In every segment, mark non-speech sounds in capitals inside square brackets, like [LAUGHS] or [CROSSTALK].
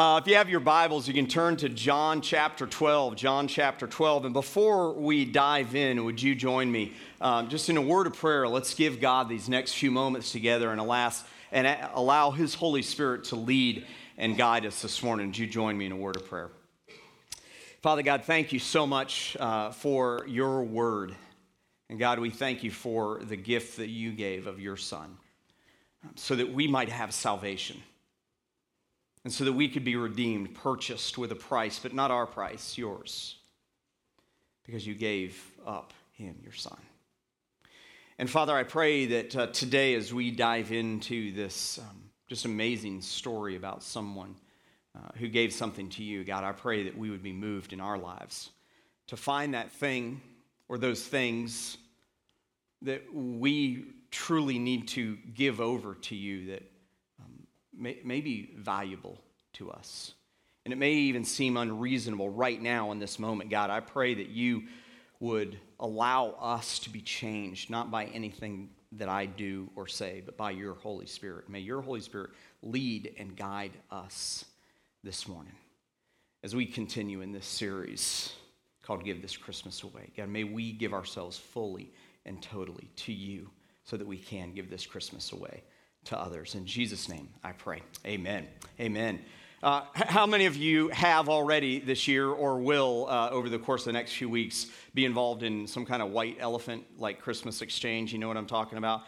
Uh, if you have your Bibles, you can turn to John chapter 12. John chapter 12. And before we dive in, would you join me um, just in a word of prayer? Let's give God these next few moments together and, alas, and allow His Holy Spirit to lead and guide us this morning. Would you join me in a word of prayer? Father God, thank you so much uh, for your word. And God, we thank you for the gift that you gave of your Son so that we might have salvation and so that we could be redeemed, purchased with a price, but not our price, yours, because you gave up him, your son. And Father, I pray that uh, today, as we dive into this um, just amazing story about someone uh, who gave something to you, God, I pray that we would be moved in our lives to find that thing or those things that we truly need to give over to you that may, may be valuable to us. And it may even seem unreasonable right now in this moment. God, I pray that you would allow us to be changed, not by anything that I do or say, but by your Holy Spirit. May your Holy Spirit lead and guide us this morning as we continue in this series called Give This Christmas Away. God, may we give ourselves fully and totally to you so that we can give this Christmas away to others. In Jesus' name, I pray. Amen. Amen. Uh, how many of you have already this year or will, uh, over the course of the next few weeks, be involved in some kind of white elephant like Christmas exchange? You know what I'm talking about?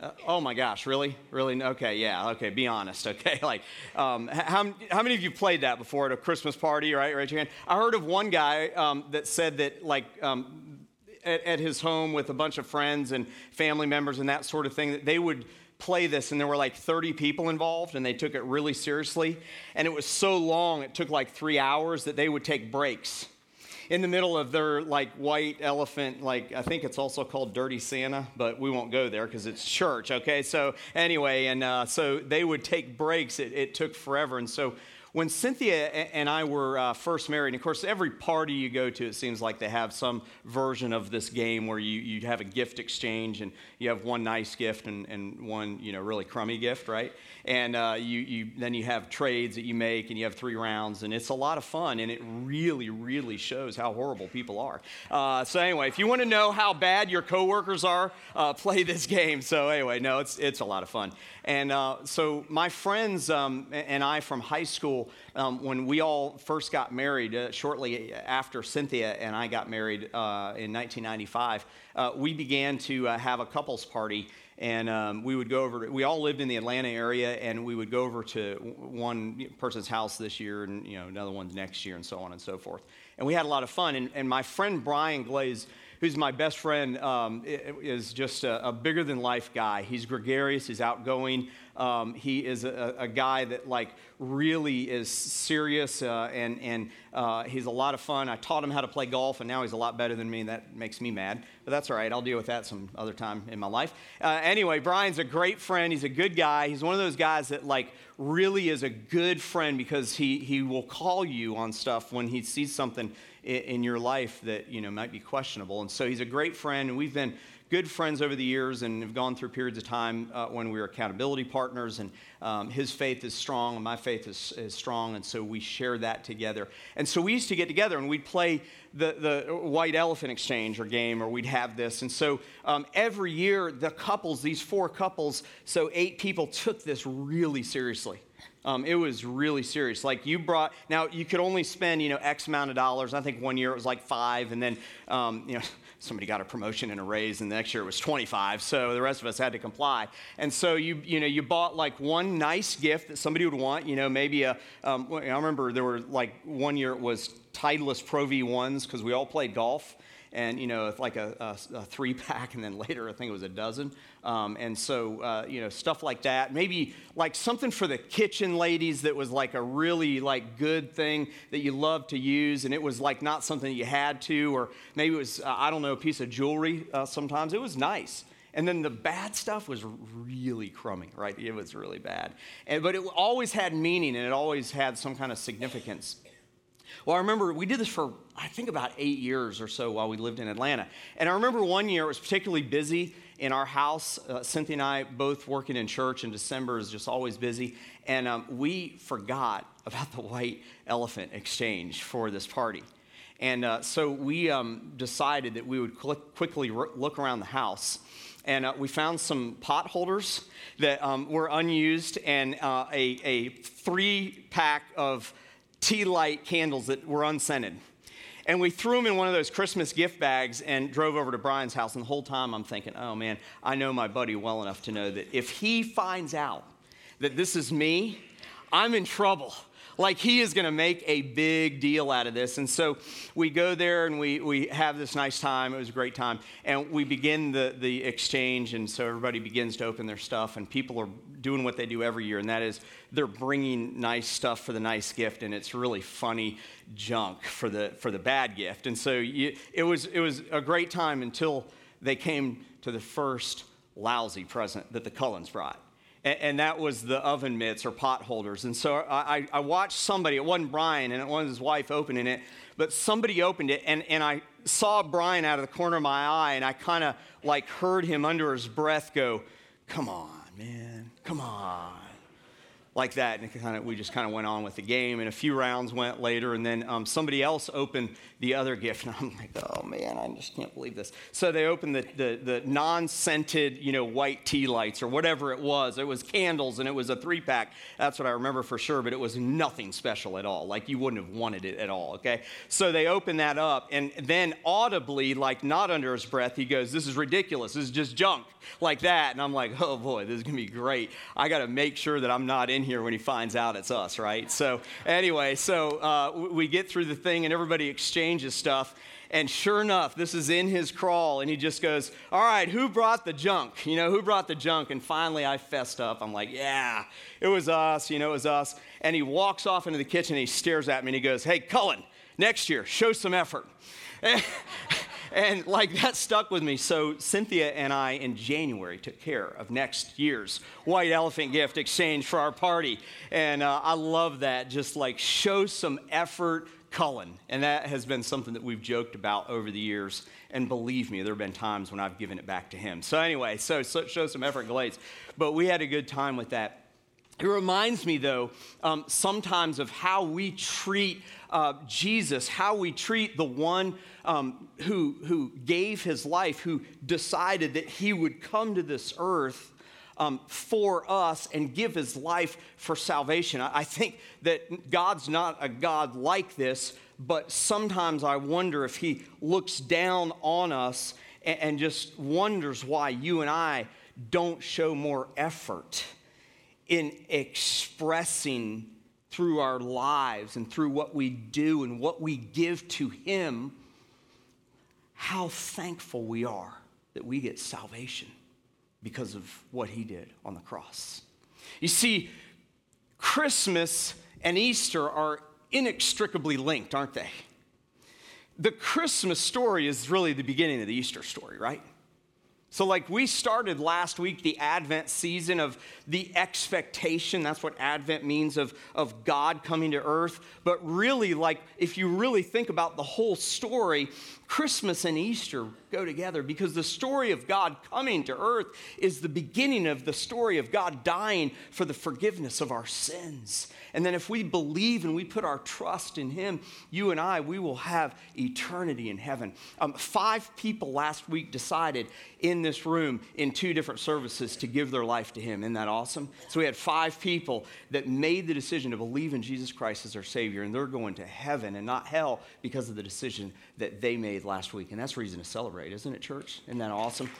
Uh, oh my gosh, really? Really? Okay, yeah, okay, be honest, [LAUGHS] okay? Like, um, how, how many of you played that before at a Christmas party, right? Raise your hand. I heard of one guy um, that said that, like, um, at, at his home with a bunch of friends and family members and that sort of thing, that they would play this, and there were like 30 people involved, and they took it really seriously. And it was so long, it took like three hours that they would take breaks in the middle of their like white elephant like i think it's also called dirty santa but we won't go there because it's church okay? So anyway and uh, so they would take breaks. It, it took forever. And so when Cynthia and I were uh, first married, and of course, every party you go to, it seems like they have some version of this game where you, you have a gift exchange and you have one nice gift and, and one, you know, really crummy gift, right? And uh, you, you, then you have trades that you make and you have three rounds, and it's a lot of fun, and it really, really shows how horrible people are. Uh, so, anyway, if you want to know how bad your coworkers are, uh, [LAUGHS] play this game. So, anyway, no, it's, it's a lot of fun. And uh, so, my friends um, and I from high school, um, when we all first got married, uh, shortly after Cynthia and I got married uh, in 1995, uh, we began to uh, have a couples party. And um, we would go over, to, we all lived in the Atlanta area, and we would go over to one person's house this year and you know another one next year, and so on and so forth. And we had a lot of fun. And, and my friend Brian Glaze, who's my best friend, um, is just a, a, bigger than life guy. He's gregarious, he's outgoing. Um, he is a, a, guy that like really is serious uh, and, and uh, he's a lot of fun. I taught him how to play golf and now he's a lot better than me. That makes me mad, but that's all right. I'll deal with that some other time in my life. Uh, anyway, Brian's a great friend. He's a good guy. He's one of those guys that like really is a good friend because he, he will call you on stuff when he sees something in, your life that you know might be questionable. And so he's a great friend and we've been good friends over the years and have gone through periods of time uh, when we were accountability partners. And um, his faith is strong and my faith is, is strong. And so we share that together. And so we used to get together and we'd play the, the white elephant exchange or game, or we'd have this. And so um, every year, the couples, these four couples, so eight people took this really seriously. Um, it was really serious. Like you brought, now you could only spend, you know, X amount of dollars. I think one year it was like five, and then, um, you know, [LAUGHS] somebody got a promotion and a raise, and the next year it was 25. So the rest of us had to comply. And so you, you know, you bought like one nice gift that somebody would want. You know, maybe a. Um, I remember there were like one year it was Titleist Pro V1s because we all played golf and you know like a, a, a, three pack and then later i think it was a dozen um, and so uh, you know stuff like that maybe like something for the kitchen ladies that was like a really like good thing that you love to use and it was like not something you had to or maybe it was uh, i don't know a piece of jewelry uh, sometimes it was nice and then the bad stuff was really crummy, right? It was really bad. And, but it always had meaning and it always had some kind of significance. Well, I remember we did this for, I think, about eight years or so while we lived in Atlanta. And I remember one year it was particularly busy in our house. Uh, Cynthia and I both working in church, and December is just always busy. And um, we forgot [LAUGHS] about the white elephant exchange for this party. And uh, so we um, decided that we would quickly look around the house. And uh, we found some pot holders that um, were unused and uh, a, a three pack of tea light candles that were unscented. And we threw them in one of those Christmas gift bags and drove over to Brian's house. And the whole time I'm thinking, oh man, I know my buddy well enough to know that if he finds out that this is me, I'm in trouble like he is going to make a big deal out of this. And so we go there and we, we have this nice time. It was a great time. And we begin the, the exchange. And so everybody begins to open their stuff. And people are doing what they do every year. And that is they're bringing nice stuff for the nice gift. And it's really funny junk for the, for the bad gift. And so you, it, was, it was a great time until they came to the first lousy present that the Cullens brought and, and, that was the oven mitts or pot holders. And so I, I watched somebody, it wasn't Brian, and it wasn't his wife opening it, but somebody opened it, and, and I saw Brian out of the corner of my eye, and I kind of like heard him under his breath go, Come on, man, come on like that. And kind of, we just kind of went on with the game. And a few rounds went later, and then um, somebody else opened the other gift. [LAUGHS] And I'm like, oh man, I just can't believe this. So they opened the, the, the non scented, you know, white tea lights or whatever it was. It was candles and it was a three pack. That's what I remember for sure, but it was nothing special at all. Like you wouldn't have wanted it at all, okay? So they opened that up, and then audibly, like not under his breath, he goes, This is ridiculous. This is just junk, like that. And I'm like, Oh boy, this is gonna be great. I gotta make sure that I'm not in here when he finds out it's us, right? So, anyway, so uh, we get through the thing and everybody exchanges stuff. And sure enough, this is in his crawl, and he just goes, All right, who brought the junk? You know, who brought the junk? And finally, I fessed up. I'm like, Yeah, it was us. You know, it was us. And he walks off into the kitchen, and he stares at me, and he goes, Hey, Cullen, next year, show some effort. [LAUGHS] and like that stuck with me. So Cynthia and I in January took care of next year's white elephant gift exchange for our party. And uh, I love that. Just like show some effort, Cullen. And that has been something that we've joked about over the years. And believe me, there have been times when I've given it back to him. So anyway, so, so show some effort, Glades. But we had a good time with that. It reminds me, though, um, sometimes of how we treat uh, Jesus, how we treat the one um, who, who gave his life, who decided that he would come to this earth um, for us and give his life for salvation. I, I think that God's not a God like this, but sometimes I wonder if he looks down on us and, and just wonders why you and I don't show more effort in expressing through our lives and through what we do and what we give to Him how thankful we are that we get salvation because of what He did on the cross. You see, Christmas and Easter are inextricably linked, aren't they? The Christmas story is really the beginning of the Easter story, right? So, like we started last week, the Advent season of the expectation. That's what Advent means of, of God coming to earth. But really, like if you really think about the whole story, Christmas and Easter go together because the story of God coming to earth is the beginning of the story of God dying for the forgiveness of our sins. And then if we believe and we put our trust in Him, you and I, we will have eternity in heaven. Um, five people last week decided in this room in two different services to give their life to Him. Isn't that awesome? So we had five people that made the decision to believe in Jesus Christ as their Savior, and they're going to heaven and not hell because of the decision that they made last week. And that's reason to celebrate, isn't it, church? Isn't that awesome?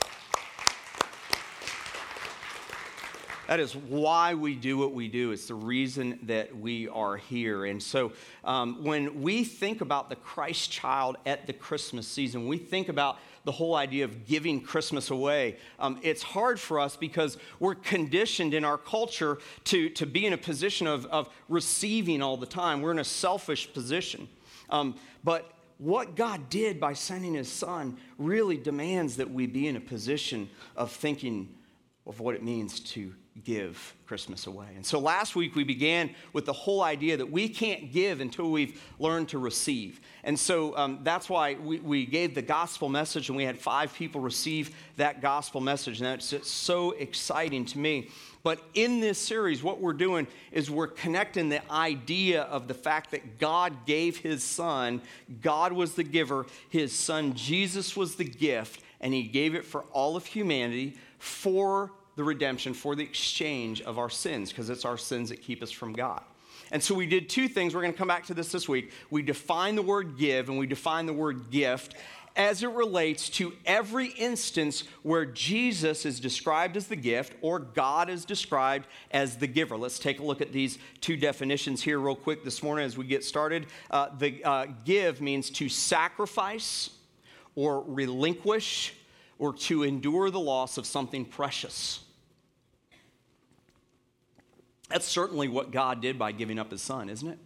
That is why we do what we do. It's the reason that we are here. And so, um, when we think about the Christ child at the Christmas season, we think about the whole idea of giving Christmas away. Um, it's hard for us because we're conditioned in our culture to, to be in a position of, of receiving all the time. We're in a selfish position. Um, but what God did by sending his son really demands that we be in a position of thinking of what it means to give Christmas away. And so last week we began with the whole idea that we can't give until we've learned to receive. And so um, that's why we, we gave the gospel message and we had five people receive that gospel message. And that's so exciting to me. But in this series, what we're doing is we're connecting the idea of the fact that God gave his son, God was the giver, his son Jesus was the gift, and he gave it for all of humanity for the redemption, for the exchange of our sins, because it's our sins that keep us from God. And so we did two things. We're going to come back to this this week. We define the word give and we define the word gift as it relates to every instance where Jesus is described as the gift or God is described as the giver. Let's take a look at these two definitions here, real quick, this morning as we get started. Uh, the uh, give means to sacrifice or relinquish or to endure the loss of something precious. That's certainly what God did by giving up his son, isn't it?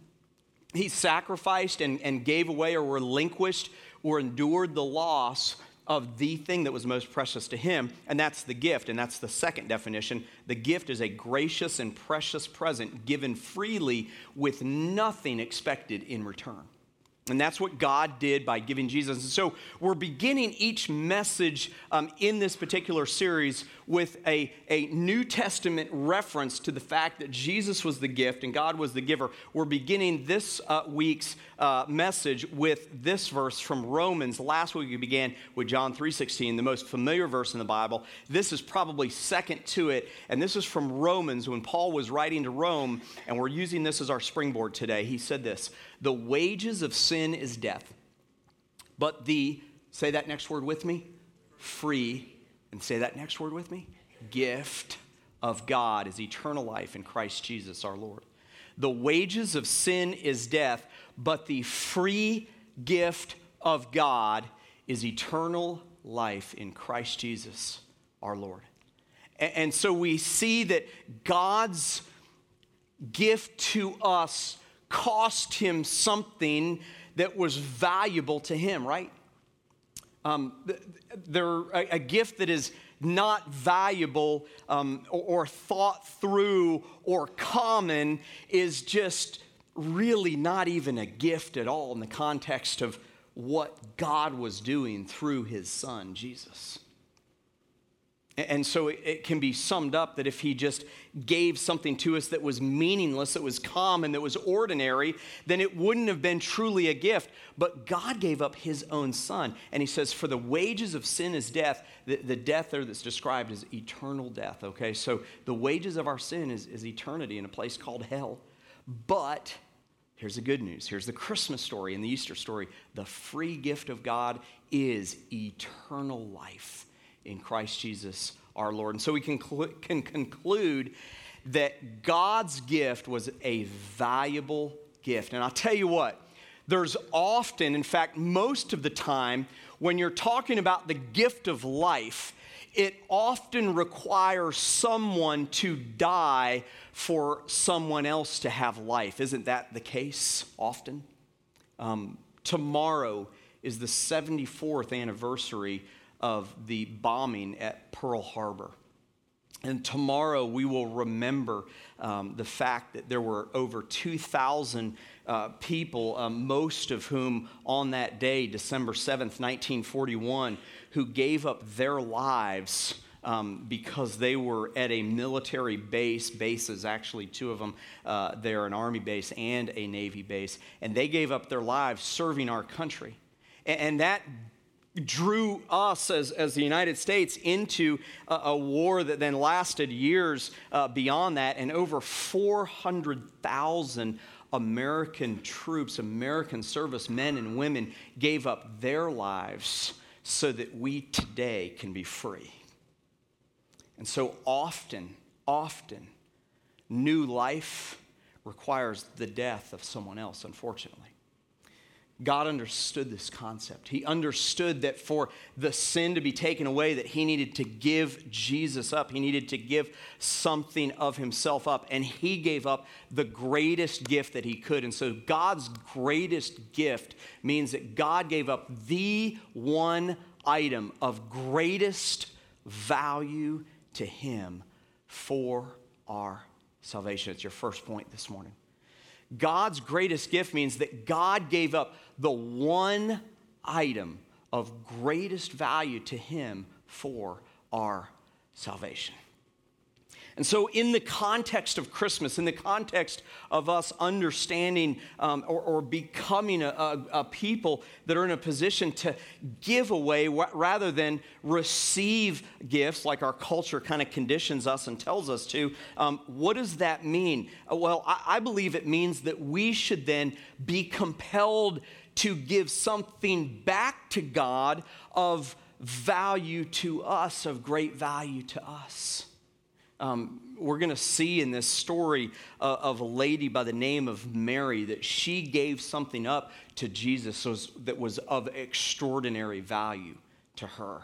He sacrificed and, and gave away or relinquished or endured the loss of the thing that was most precious to him, and that's the gift. And that's the second definition. The gift is a gracious and precious present given freely with nothing expected in return. And that's what God did by giving Jesus. And so we're beginning each message um, in this particular series with a, a New Testament reference to the fact that Jesus was the gift and God was the giver. We're beginning this uh, week's uh, message with this verse from Romans. Last week we began with John 3.16, the most familiar verse in the Bible. This is probably second to it. And this is from Romans when Paul was writing to Rome, and we're using this as our springboard today. He said this, the wages of sin is death. But the, say that next word with me, free, and say that next word with me, gift of God is eternal life in Christ Jesus our Lord. The wages of sin is death, but the free gift of God is eternal life in Christ Jesus our Lord. And so we see that God's gift to us cost him something that was valuable to him, right? Um, they're a, a, gift that is not valuable um, or, or thought through or common is just really not even a gift at all in the context of what God was doing through his son, Jesus. And so it can be summed up that if he just gave something to us that was meaningless, that was common, that was ordinary, then it wouldn't have been truly a gift. But God gave up his own son. And he says, For the wages of sin is death. The, death there that's described is eternal death, okay? So the wages of our sin is, is eternity in a place called hell. But here's the good news here's the Christmas story and the Easter story. The free gift of God is eternal life in Christ Jesus our Lord. And so we can, can conclude that God's gift was a valuable gift. And I'll tell you what, there's often, in fact, most of the time, when you're talking about the gift of life, it often requires someone to die for someone else to have life. Isn't that the case often? Um, tomorrow is the 74th anniversary of the bombing at Pearl Harbor. And tomorrow we will remember um, the fact that there were over 2,000 uh, people, um, most of whom on that day, December 7th, 1941, who gave up their lives um, because they were at a military base, bases, actually, two of them uh, there, an Army base and a Navy base, and they gave up their lives serving our country. And, and that drew us as, as the United States into a, a war that then lasted years uh, beyond that, and over 400,000 American troops, American servicemen and women gave up their lives so that we today can be free. And so often, often, new life requires the death of someone else, unfortunately. God understood this concept. He understood that for the sin to be taken away, that he needed to give Jesus up. He needed to give something of himself up. And he gave up the greatest gift that he could. And so God's greatest gift means that God gave up the one item of greatest value to him for our salvation. It's your first point this morning. God's greatest gift means that God gave up the one item of greatest value to Him for our salvation. And so, in the context of Christmas, in the context of us understanding um, or, or, becoming a, a, a, people that are in a position to give away rather than receive gifts, like our culture kind of conditions us and tells us to, um, what does that mean? Uh, well, I, I believe it means that we should then be compelled to give something back to God of value to us, of great value to us. Um, we're going to see in this story uh, of a lady by the name of Mary that she gave something up to Jesus that was of extraordinary value to her.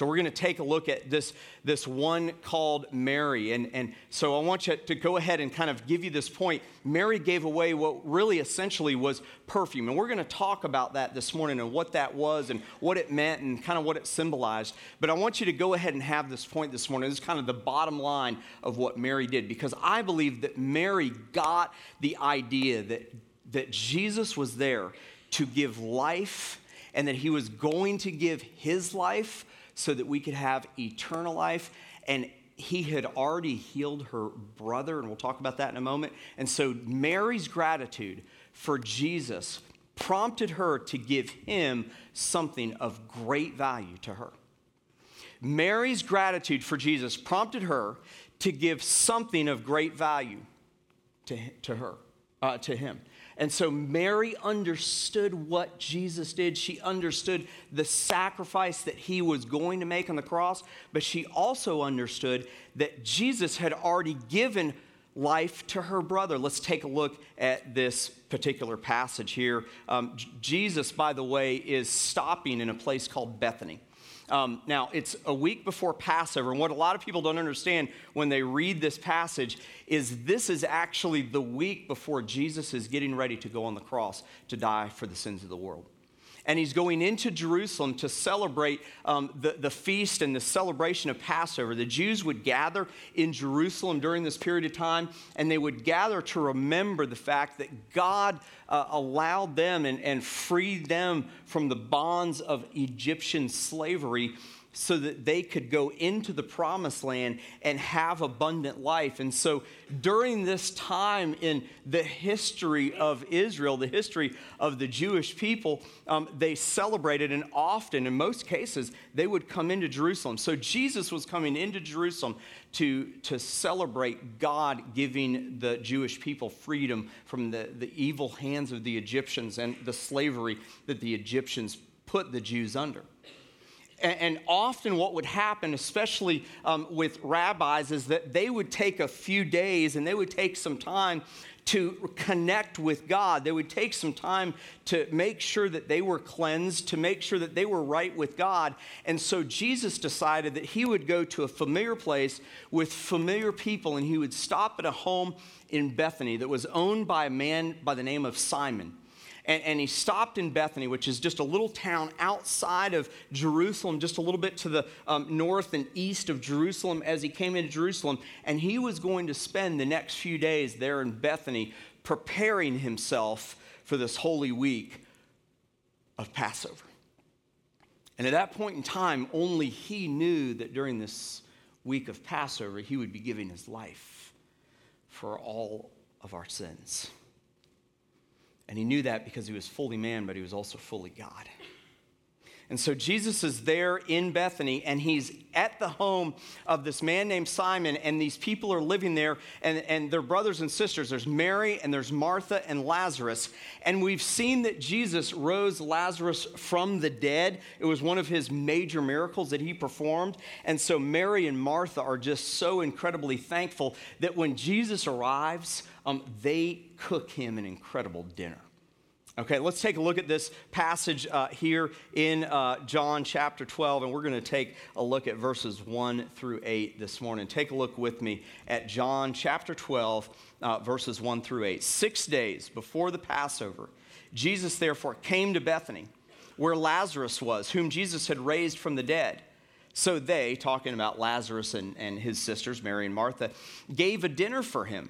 So we're going to take a look at this, this one called Mary. And, and so I want you to go ahead and kind of give you this point. Mary gave away what really essentially was perfume. And we're going to talk about that this morning and what that was and what it meant and kind of what it symbolized. But I want you to go ahead and have this point this morning. This is kind of the bottom line of what Mary did because I believe that Mary got the idea that, that Jesus was there to give life and that he was going to give his life so that we could have eternal life. And he had already healed her brother, and we'll talk about that in a moment. And so Mary's gratitude for Jesus prompted her to give him something of great value to her. Mary's gratitude for Jesus prompted her to give something of great value to, to her, uh, to him. And so Mary understood what Jesus did. She understood the sacrifice that he was going to make on the cross, but she also understood that Jesus had already given life to her brother. Let's take a look at this particular passage here. Um, Jesus, by the way, is stopping in a place called Bethany. Um, now, it's a week before Passover, and what a lot of people don't understand when they read this passage is this is actually the week before Jesus is getting ready to go on the cross to die for the sins of the world and he's going into Jerusalem to celebrate um, the, the feast and the celebration of Passover. The Jews would gather in Jerusalem during this period of time, and they would gather to remember the fact that God uh, allowed them and, and freed them from the bonds of Egyptian slavery so that they could go into the promised land and have abundant life. And so during this time in the history of Israel, the history of the Jewish people, um, they celebrated, and often, in most cases, they would come into Jerusalem. So Jesus was coming into Jerusalem to, to celebrate God giving the Jewish people freedom from the, the evil hands of the Egyptians and the slavery that the Egyptians put the Jews under. And, often, what would happen, especially um, with rabbis, is that they would take a few days and they would take some time to connect with God. They would take some time to make sure that they were cleansed, to make sure that they were right with God. And so Jesus decided that he would go to a familiar place with familiar people and he would stop at a home in Bethany that was owned by a man by the name of Simon and, and, he stopped in Bethany, which is just a little town outside of Jerusalem, just a little bit to the um, north and east of Jerusalem as he came into Jerusalem. And he was going to spend the next few days there in Bethany preparing himself for this holy week of Passover. And at that point in time, only he knew that during this week of Passover, he would be giving his life for all of our sins. And he knew that because he was fully man, but he was also fully God. And so Jesus is there in Bethany, and he's at the home of this man named Simon, and these people are living there, and, and they're brothers and sisters. There's Mary, and there's Martha, and Lazarus. And we've seen that Jesus rose Lazarus from the dead. It was one of his major miracles that he performed. And so Mary and Martha are just so incredibly thankful that when Jesus arrives, um, they cook him an incredible dinner. Okay, let's take a look at this passage uh, here in uh, John chapter 12, and we're going to take a look at verses 1 through 8 this morning. Take a look with me at John chapter 12, uh, verses 1 through 8. Six days before the Passover, Jesus therefore came to Bethany, where Lazarus was, whom Jesus had raised from the dead. So they, talking about Lazarus and, and his sisters, Mary and Martha, gave a dinner for him.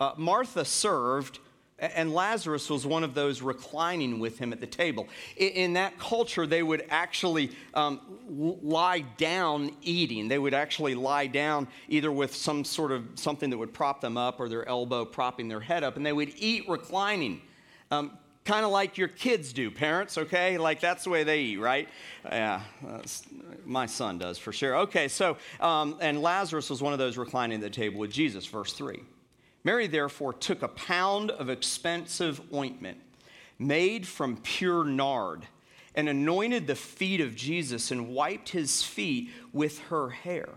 Uh, Martha served, and Lazarus was one of those reclining with him at the table. In, that culture, they would actually um, lie down eating. They would actually lie down either with some sort of something that would prop them up or their elbow propping their head up, and they would eat reclining. Um, kind of like your kids do, parents, okay? Like that's the way they eat, right? Yeah, my son does for sure. Okay, so, um, and Lazarus was one of those reclining at the table with Jesus, verse 3. Mary therefore took a pound of expensive ointment made from pure nard and anointed the feet of Jesus and wiped his feet with her hair.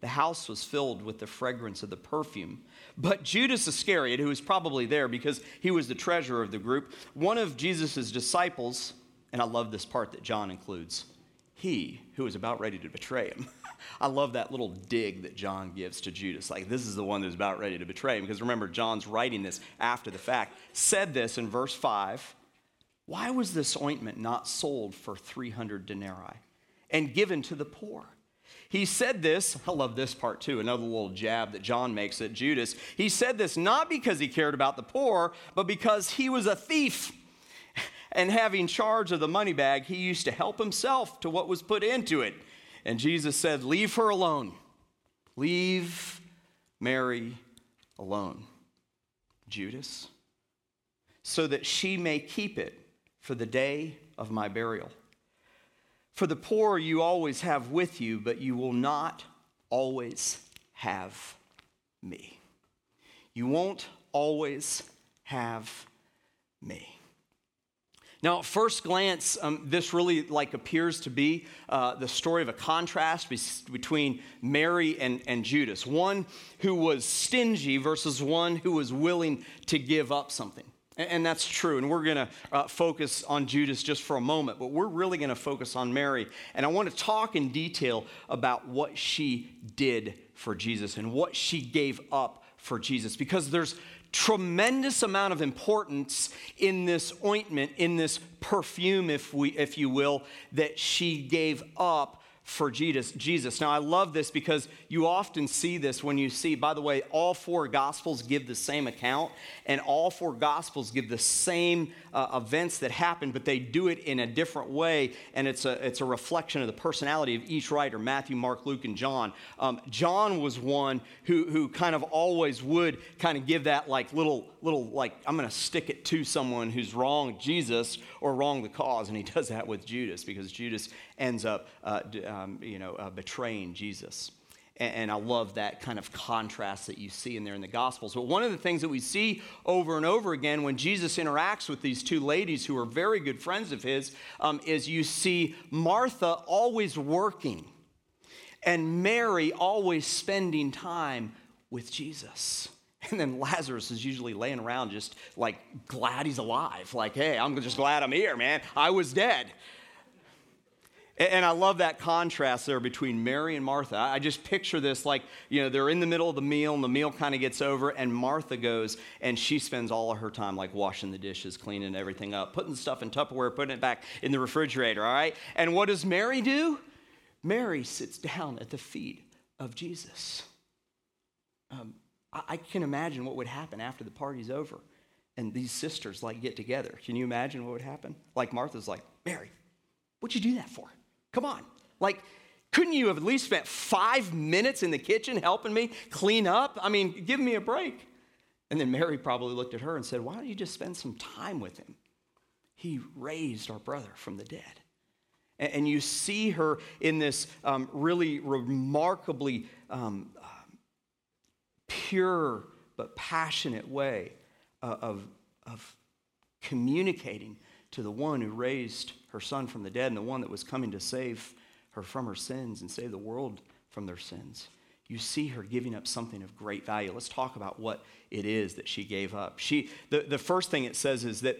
The house was filled with the fragrance of the perfume. But Judas Iscariot, who was probably there because he was the treasurer of the group, one of Jesus' disciples, and I love this part that John includes, he who was about ready to betray him. [LAUGHS] I love that little dig that John gives to Judas. Like, this is the one that's about ready to betray him. Because remember, John's writing this after the fact. Said this in verse 5 Why was this ointment not sold for 300 denarii and given to the poor? He said this, I love this part too, another little jab that John makes at Judas. He said this not because he cared about the poor, but because he was a thief. [LAUGHS] And having charge of the money bag, he used to help himself to what was put into it. And Jesus said, Leave her alone. Leave Mary alone. Judas, so that she may keep it for the day of my burial. For the poor you always have with you, but you will not always have me. You won't always have me. Now, at first glance, um, this really like appears to be uh, the story of a contrast be- between Mary and, and Judas. One who was stingy versus one who was willing to give up something. And, and that's true. And we're going to uh, focus on Judas just for a moment, but we're really going to focus on Mary. And I want to talk in detail about what she did for Jesus and what she gave up for Jesus because there's tremendous amount of importance in this ointment, in this perfume, if, we, if you will, that she gave up for Jesus. Jesus. Now, I love this because you often see this when you see, by the way, all four Gospels give the same account, and all four Gospels give the same uh, events that happen, but they do it in a different way, and it's a, it's a reflection of the personality of each writer Matthew, Mark, Luke, and John. Um, John was one who, who kind of always would kind of give that like little, little like, I'm going to stick it to someone who's wrong Jesus or wrong the cause, and he [LAUGHS] does that with Judas because Judas ends up, uh, um, you know, uh, betraying Jesus. And, and I love that kind of contrast that you see in there in the Gospels. But one of the things that we see over and over again when Jesus interacts with these two ladies who are very good friends of his um, is you see Martha always working and Mary always spending time with Jesus. And then Lazarus is usually laying around just like glad he's alive. Like, hey, I'm just glad I'm here, man. I was dead. And I love that contrast there between Mary and Martha. I just picture this like, you know, they're in the middle of the meal and the meal kind of gets over, and Martha goes and she spends all of her time like washing the dishes, cleaning everything up, putting stuff in Tupperware, putting it back in the refrigerator, all right? And what does Mary do? Mary sits down at the feet of Jesus. Um, I, I can imagine what would happen after the party's over and these sisters like get together. Can you imagine what would happen? Like Martha's like, Mary, what'd you do that for? Come on. Like, couldn't you have at least spent five minutes in the kitchen helping me clean up? I mean, give me a break. And then Mary probably looked at her and said, Why don't you just spend some time with him? He raised our brother from the dead. And, you see her in this um, really remarkably um, pure but passionate way uh, of, of communicating to the one who raised her son from the dead and the one that was coming to save her from her sins and save the world from their sins. You see her giving up something of great value. Let's talk about what it is that she gave up. She, the, the first thing it says is that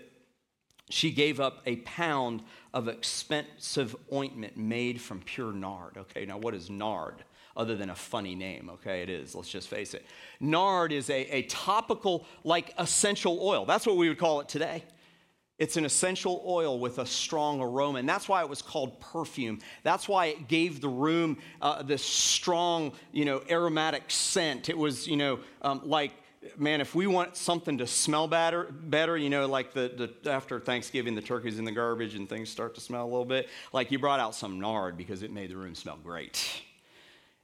she gave up a pound of expensive ointment made from pure nard. Okay, now what is nard? Other than a funny name, okay, it is, let's just face it. Nard is a, a topical, like essential oil. That's what we would call it today. It's an essential oil with a strong aroma, and that's why it was called perfume. That's why it gave the room uh, this strong, you know, aromatic scent. It was, you know, um, like man, if we want something to smell better, better, you know, like the, the after Thanksgiving, the turkey's in the garbage and things start to smell a little bit. Like you brought out some nard because it made the room smell great.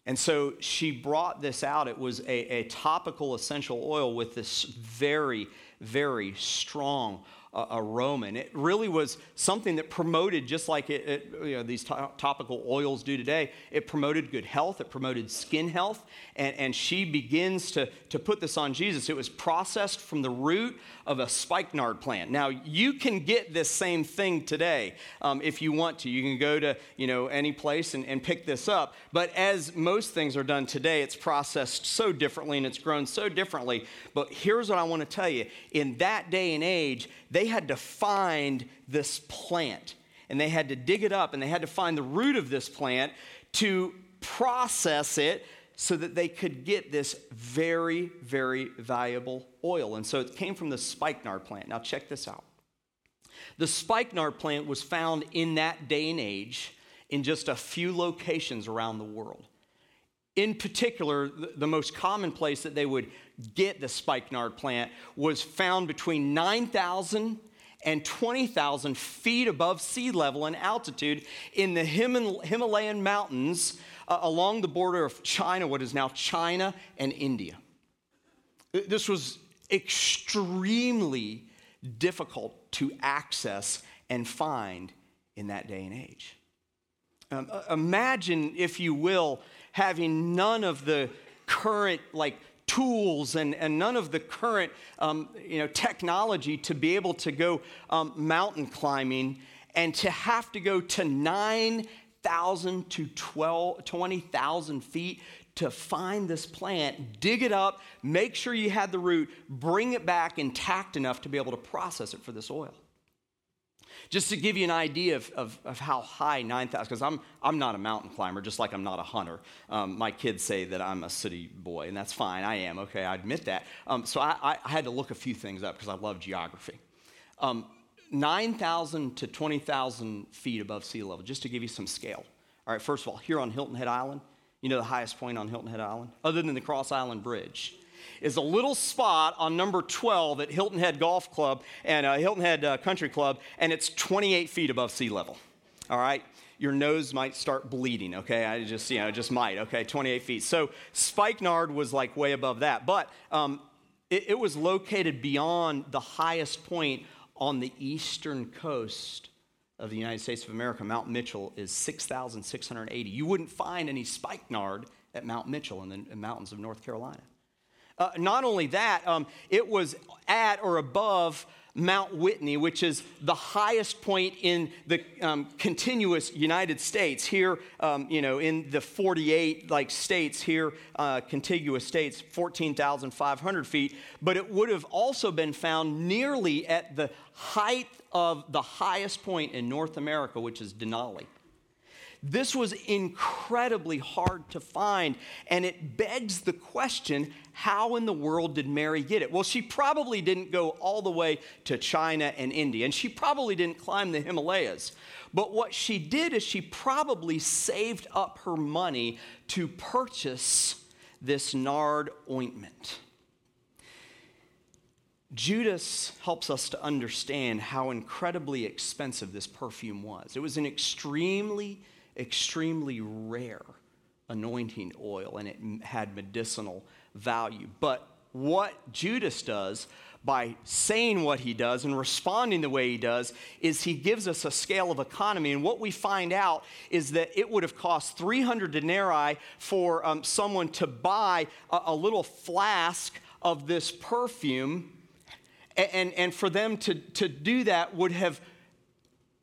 And so she brought this out. It was a, a topical essential oil with this very, very strong uh, aroma. And it really was something that promoted, just like it, it, you know, these to- topical oils do today, it promoted good health, it promoted skin health. And, and she begins to, to put this on Jesus. It was processed from the root of a spikenard plant. Now, you can get this same thing today um, if you want to. You can go to you know, any place and, and pick this up. But as most things are done today, it's processed so differently and it's grown so differently. But here's what I want to tell you in that day and age, they had to find this plant and they had to dig it up and they had to find the root of this plant to process it so that they could get this very, very valuable oil. And so it came from the spikenard plant. Now, check this out. The spikenard plant was found in that day and age in just a few locations around the world. In particular, the most common place that they would get the spikenard plant was found between 9,000 and 20,000 feet above sea level in altitude in the Himalayan mountains uh, along the border of China, what is now China and India. This was extremely difficult to access and find in that day and age. Um, uh, imagine, if you will, having none of the current like tools and, and none of the current um, you know, technology to be able to go um, mountain climbing and to have to go to 9,000 to 20,000 feet to find this plant, dig it up, make sure you had the root, bring it back intact enough to be able to process it for this oil. Just to give you an idea of, of, of how high 9,000, because I'm, I'm not a mountain climber, just like I'm not a hunter. Um, my kids say that I'm a city boy, and that's fine. I am, okay, I admit that. Um, so I, I, had to look a few things up because I love geography. Um, 9,000 to 20,000 feet above sea level, just to give you some scale. All right, first of all, here on Hilton Head Island, you know the highest point on Hilton Head Island? Other than the Cross Island Bridge is a little spot on number 12 at Hilton Head Golf Club and uh, Hilton Head uh, Country Club, and it's 28 feet above sea level. All right? Your nose might start bleeding, okay? I just, you know, just might, okay? 28 feet. So spikenard was like way above that, but um, it, it was located beyond the highest point on the eastern coast of the United States of America. Mount Mitchell is 6,680. You wouldn't find any spikenard at Mount Mitchell in the mountains of North Carolina. Uh, not only that, um, it was at or above Mount Whitney, which is the highest point in the um, continuous United States. Here, um, you know, in the 48 like states here, uh, contiguous states, 14,500 feet. But it would have also been found nearly at the height of the highest point in North America, which is Denali. This was incredibly hard to find, and it begs the question how in the world did Mary get it? Well, she probably didn't go all the way to China and India, and she probably didn't climb the Himalayas. But what she did is she probably saved up her money to purchase this nard ointment. Judas helps us to understand how incredibly expensive this perfume was. It was an extremely extremely rare anointing oil and it had medicinal value. But what Judas does by saying what he does and responding the way he does is he gives us a scale of economy. And what we find out is that it would have cost 300 denarii for um, someone to buy a, a, little flask of this perfume. And, and, and for them to, to do that would have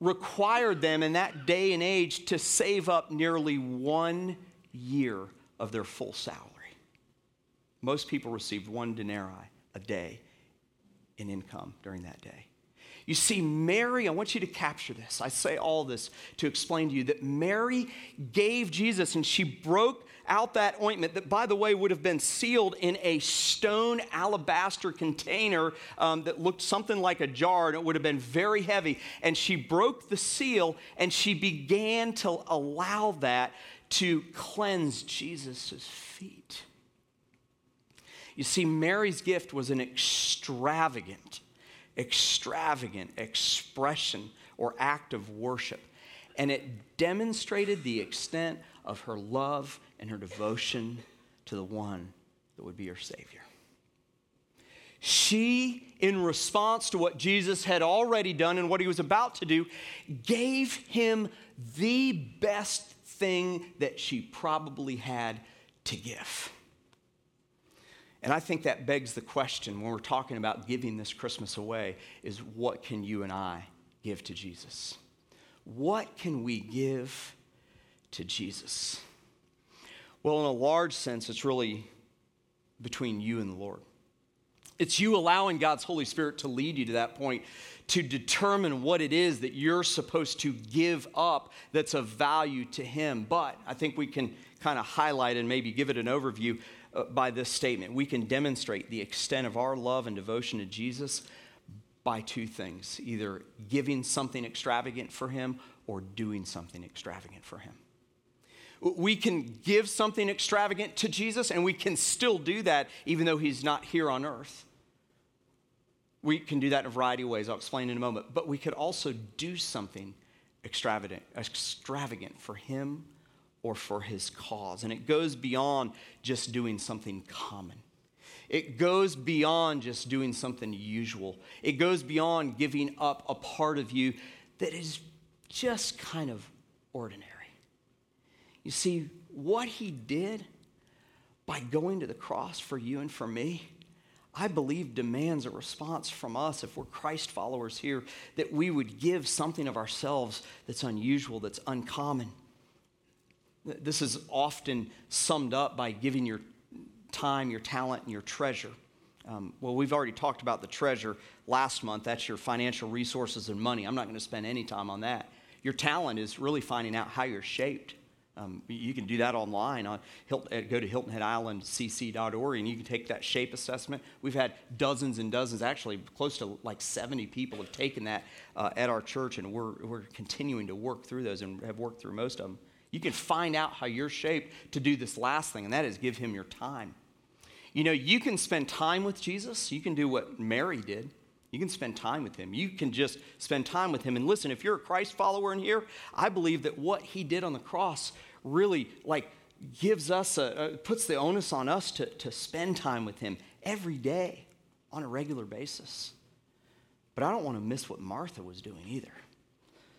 required them in that day and age to save up nearly one year of their full salary. Most people received one denarii a day in income during that day. You see, Mary, I want you to capture this. I say all this to explain to you that Mary gave Jesus and she broke out that ointment that, by the way, would have been sealed in a stone alabaster container um, that looked something like a jar, and it would have been very heavy. And she broke the seal and she began to allow that to cleanse Jesus' feet. You see, Mary's gift was an extravagant, extravagant expression or act of worship. And it demonstrated the extent of her love and her devotion to the one that would be her Savior. She, in response to what Jesus had already done and what he was about to do, gave him the best thing that she probably had to give. And I think that begs the question when we're talking about giving this Christmas away is what can you and I give to Jesus? What can we give to Jesus? Well, in a large sense, it's really between you and the Lord. It's you allowing God's Holy Spirit to lead you to that point to determine what it is that you're supposed to give up that's of value to Him. But I think we can kind of highlight and maybe give it an overview uh, by this statement. We can demonstrate the extent of our love and devotion to Jesus by two things either giving something extravagant for Him or doing something extravagant for Him. We can give something extravagant to Jesus, and we can still do that even though He's not here on earth. We can do that in a variety of ways. I'll explain in a moment. But we could also do something extravagant, extravagant for Him or for His cause. And it goes beyond just doing something common. It goes beyond just doing something usual. It goes beyond giving up a part of you that is just kind of ordinary. You see, what he did by going to the cross for you and for me, I believe demands a response from us if we're Christ followers here that we would give something of ourselves that's unusual, that's uncommon. This is often summed up by giving your time, your talent, and your treasure. Um, well, we've already talked about the treasure last month. That's your financial resources and money. I'm not going to spend any time on that. Your talent is really finding out how you're shaped. Um, you can do that online. On Hilton, uh, go to HiltonHeadIslandCC.org and you can take that shape assessment. We've had dozens and dozens, actually close to like 70 people have taken that uh, at our church, and we're, we're continuing to work through those and have worked through most of them. You can find out how you're shaped to do this last thing, and that is give him your time. You know, you can spend time with Jesus. You can do what Mary did. You can spend time with him. You can just spend time with him. And listen, if you're a Christ follower in here, I believe that what he did on the cross really like gives us a, puts the onus on us to, to spend time with him every day on a regular basis. But I don't want to miss what Martha was doing either.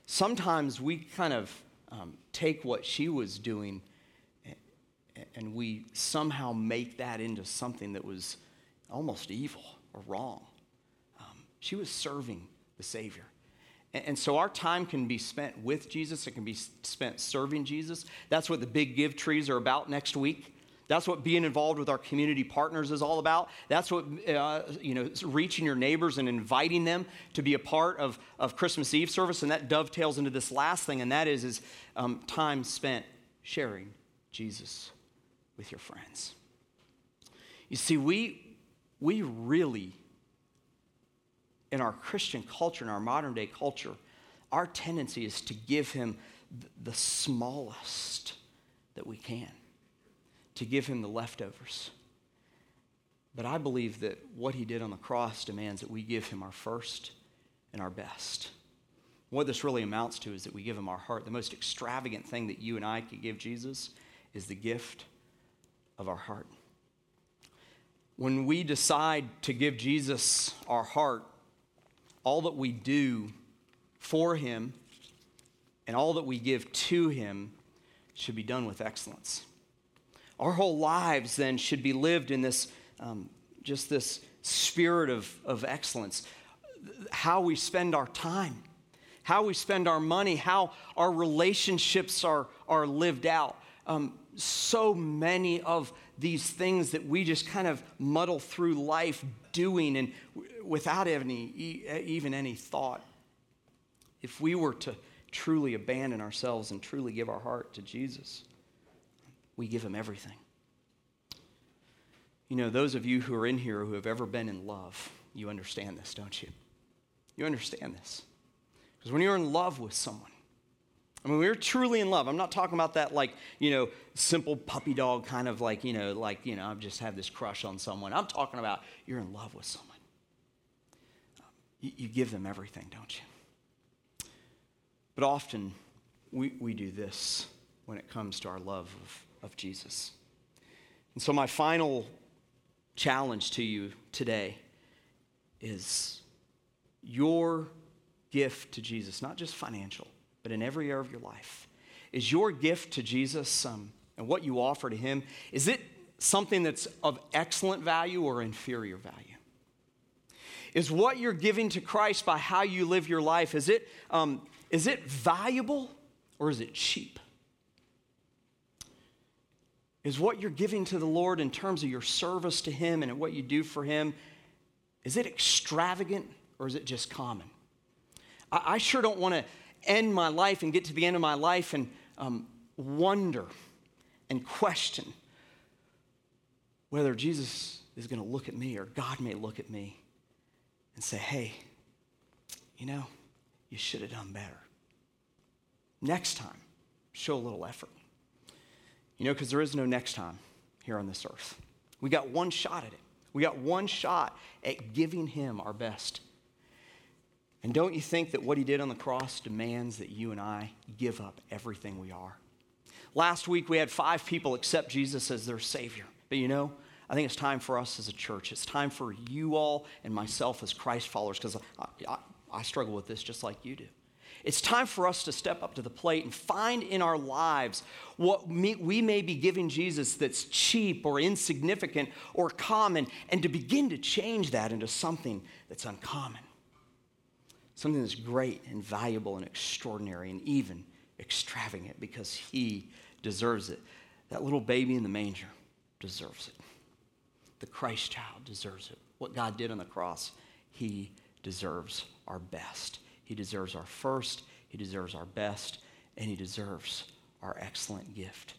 Sometimes we kind of um, take what she was doing and we somehow make that into something that was almost evil or wrong. She was serving the Savior. And, and, so our time can be spent with Jesus, it can be spent serving Jesus. That's what the big give trees are about next week. That's what being involved with our community partners is all about. That's what, uh, you know, reaching your neighbors and inviting them to be a part of, of Christmas Eve service. And that dovetails into this last thing, and that is, is um, time spent sharing Jesus with your friends. You see, we, we really, in our Christian culture, in our modern day culture, our tendency is to give him the smallest that we can, to give him the leftovers. But I believe that what he did on the cross demands that we give him our first and our best. What this really amounts to is that we give him our heart. The most extravagant thing that you and I could give Jesus is the gift of our heart. When we decide to give Jesus our heart, all that we do for him and all that we give to him should be done with excellence. Our whole lives then should be lived in this, um, just this spirit of, of excellence. How we spend our time, how we spend our money, how our relationships are, are lived out. Um, so many of these things that we just kind of muddle through life doing and without any, even any thought. If we were to truly abandon ourselves and truly give our heart to Jesus, we give him everything. You know, those of you who are in here who have ever been in love, you understand this, don't you? You understand this. Because when you're in love with someone, I mean, we're truly in love. I'm not talking about that like, you know, simple puppy dog kind of like, you know, like, you know, I've just had this crush on someone. I'm talking about you're in love with someone. You, you give them everything, don't you? But often we, we do this when it comes to our love of, of Jesus. And so, my final challenge to you today is your gift to Jesus, not just financial, but in every area of your life. Is your gift to Jesus um, and what you offer to Him, is it something that's of excellent value or inferior value? Is what you're giving to Christ by how you live your life, is it, um, is it valuable or is it cheap? Is what you're giving to the Lord in terms of your service to Him and what you do for Him, is it extravagant or is it just common? I, I sure don't want to end my life and get to the end of my life and um, wonder and question whether Jesus is going to look at me or God may look at me and say, hey, you know, you should have done better. Next time, show a little effort. You know, because there is no next time here on this earth. We got one shot at it. We got one shot at giving Him our best. And don't you think that what He did on the cross demands that you and I give up everything we are? Last week, we had five people accept Jesus as their Savior. But you know, I think it's time for us as a church. It's time for you all and myself as Christ followers, because I, I, I struggle with this just like you do. It's time for us to step up to the plate and find in our lives what we may be giving Jesus that's cheap or insignificant or common, and to begin to change that into something that's uncommon. Something that's great and valuable and extraordinary and even extravagant because He deserves it. That little baby in the manger deserves it. The Christ child deserves it. What God did on the cross, He deserves our best. He deserves our first, He deserves our best, and He deserves our excellent gift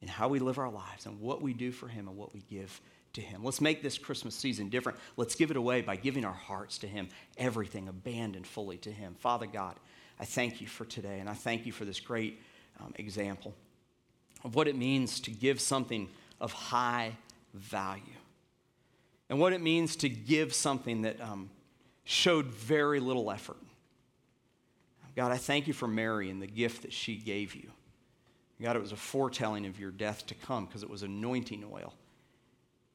in how we live our lives and what we do for Him and what we give to Him. Let's make this Christmas season different. Let's give it away by giving our hearts to Him, everything abandoned fully to Him. Father God, I thank you for today, and I thank you for this great um, example of what it means to give something of high value and what it means to give something that um, showed very little effort. God, I thank you for Mary and the gift that she gave you. God, it was a foretelling of your death to come because it was anointing oil.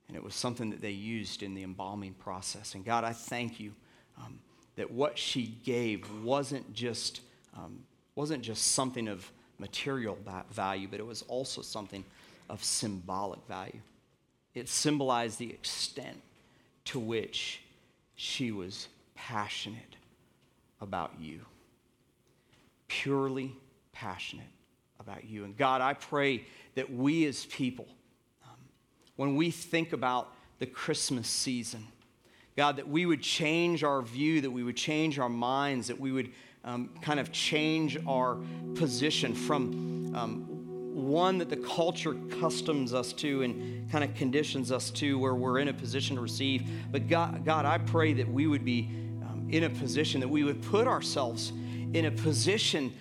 And it was something that they used in the embalming process. And God, I thank you um, that what she gave wasn't just, um, wasn't just something of material value, but it was also something of symbolic value. It symbolized the extent to which she was passionate about you purely passionate about you. And God, I pray that we as people, when we think about the Christmas season, God, that we would change our view, that we would change our minds, that we would um, kind of change our position from um, one that the culture customs us to and kind of conditions us to where we're in a position to receive. But God, God I pray that we would be um, in a position that we would put ourselves in a position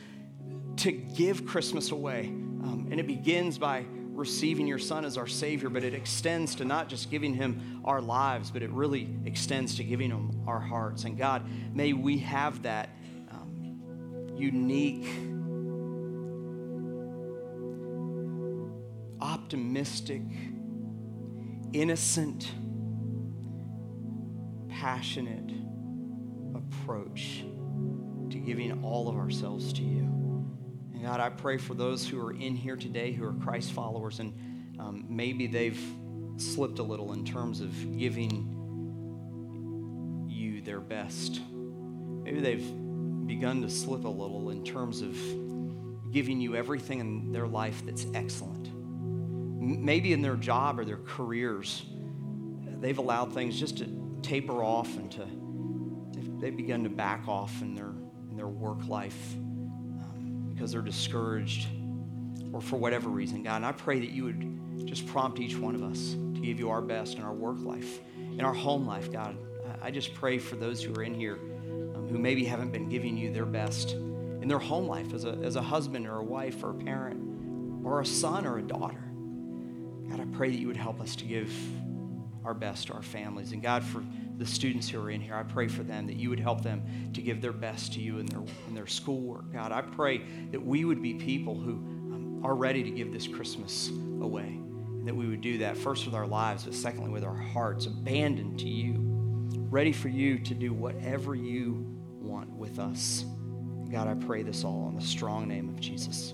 to give Christmas away. Um, and it begins by receiving your son as our Savior, but it extends to not just giving him our lives, but it really extends to giving him our hearts. And God, may we have that um, unique, optimistic, innocent, passionate approach to giving all of ourselves to you. God, I pray for those who are in here today who are Christ followers and um, maybe they've slipped a little in terms of giving you their best. Maybe they've begun to slip a little in terms of giving you everything in their life that's excellent. Maybe in their job or their careers, they've allowed things just to taper off and to, they've begun to back off in their in their work life because they're discouraged or for whatever reason, God. And I pray that you would just prompt each one of us to give you our best in our work life, in our home life, God. I just pray for those who are in here um, who maybe haven't been giving you their best in their home life as a, as a husband or a wife or a parent or a son or a daughter. God, I pray that you would help us to give our best to our families. And God, for the students who are in here, I pray for them that you would help them to give their best to you in their, in their schoolwork. God, I pray that we would be people who um, are ready to give this Christmas away. And that we would do that first with our lives, but secondly with our hearts, abandoned to you, ready for you to do whatever you want with us. God, I pray this all in the strong name of Jesus.